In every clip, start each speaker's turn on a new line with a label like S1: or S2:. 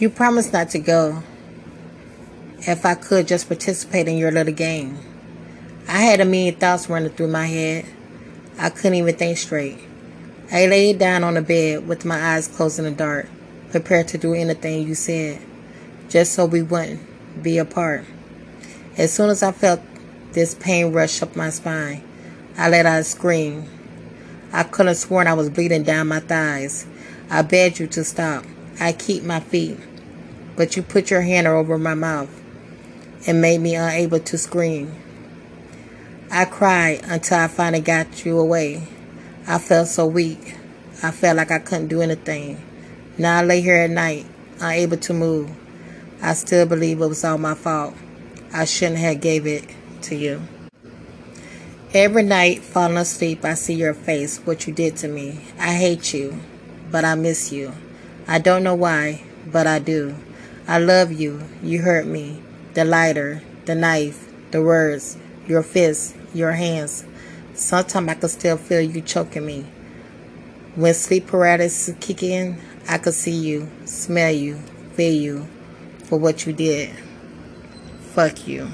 S1: You promised not to go. If I could just participate in your little game. I had a million thoughts running through my head. I couldn't even think straight. I laid down on the bed with my eyes closed in the dark, prepared to do anything you said, just so we wouldn't be apart. As soon as I felt this pain rush up my spine, I let out a scream. I could have sworn I was bleeding down my thighs. I begged you to stop. I keep my feet but you put your hand over my mouth and made me unable to scream. I cried until I finally got you away. I felt so weak. I felt like I couldn't do anything. Now I lay here at night, unable to move. I still believe it was all my fault. I shouldn't have gave it to you. Every night, falling asleep, I see your face, what you did to me. I hate you, but I miss you. I don't know why, but I do. I love you. You hurt me. The lighter, the knife, the words, your fists, your hands. Sometimes I could still feel you choking me. When sleep paralysis kick in, I could see you, smell you, feel you for what you did. Fuck you.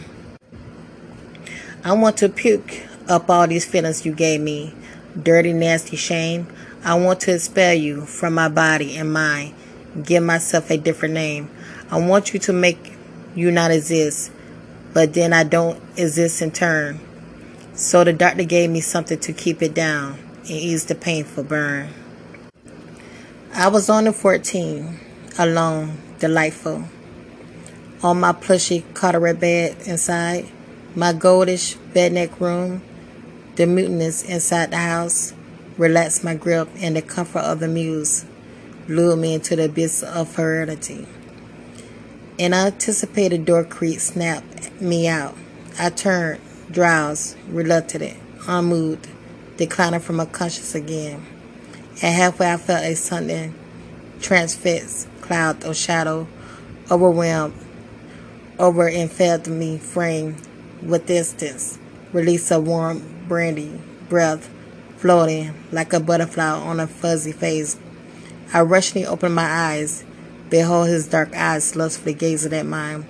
S1: I want to puke up all these feelings you gave me. Dirty, nasty shame. I want to expel you from my body and mind. Give myself a different name. I want you to make you not exist, but then I don't exist in turn. So the doctor gave me something to keep it down and ease the painful burn. I was only 14, alone, delightful. On my plushy Carteret bed inside, my goldish bedneck room, the mutinous inside the house, relaxed my grip in the comfort of the muse, lured me into the abyss of heredity. An anticipated door creak snapped me out. I turned, drowsed, reluctant, unmoved, declining from unconscious again. At halfway, I felt a sudden transfixed cloud or shadow overwhelmed, over enveloped me, frame with distance. Release a warm brandy breath, floating like a butterfly on a fuzzy face. I rushingly opened my eyes Behold his dark eyes lustfully gazing at mine.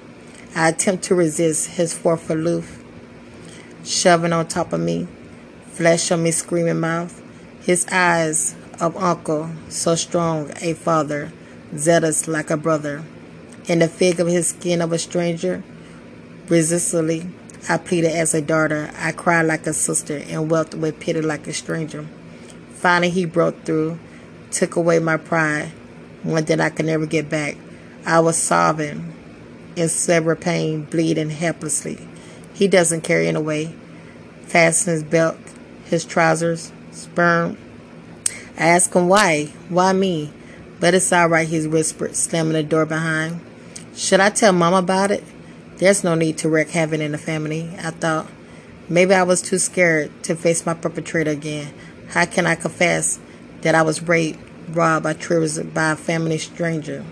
S1: I attempt to resist his forth aloof, shoving on top of me, flesh on me screaming mouth. His eyes of uncle, so strong a father, zealous like a brother. In the fig of his skin of a stranger, resistlessly, I pleaded as a daughter. I cried like a sister and wept with pity like a stranger. Finally, he broke through, took away my pride, one that I could never get back. I was sobbing in severe pain, bleeding helplessly. He doesn't carry it away. Fasten his belt, his trousers, sperm. I asked him why. Why me? But it's all right, he's whispered, slamming the door behind. Should I tell Mom about it? There's no need to wreak havoc in the family, I thought. Maybe I was too scared to face my perpetrator again. How can I confess that I was raped robbed by by a family stranger.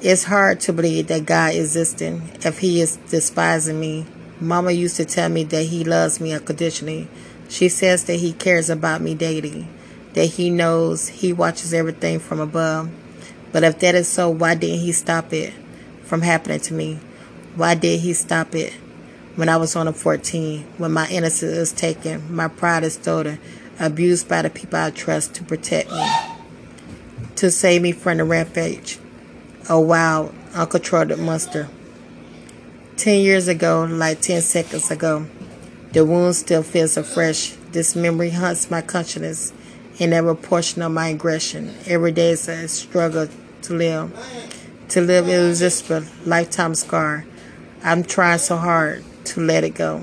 S1: It's hard to believe that God is existing if He is despising me. Mama used to tell me that He loves me unconditionally. She says that He cares about me daily, that He knows He watches everything from above. But if that is so, why didn't He stop it from happening to me? Why did He stop it when I was on a 14, when my innocence is taken, my pride is stolen, abused by the people I trust to protect me, to save me from the rampage, a wild, uncontrolled monster. Ten years ago, like ten seconds ago, the wound still feels afresh. This memory haunts my consciousness in every portion of my aggression. Every day is a struggle to live. To live irresistible, lifetime scar. I'm trying so hard to let it go.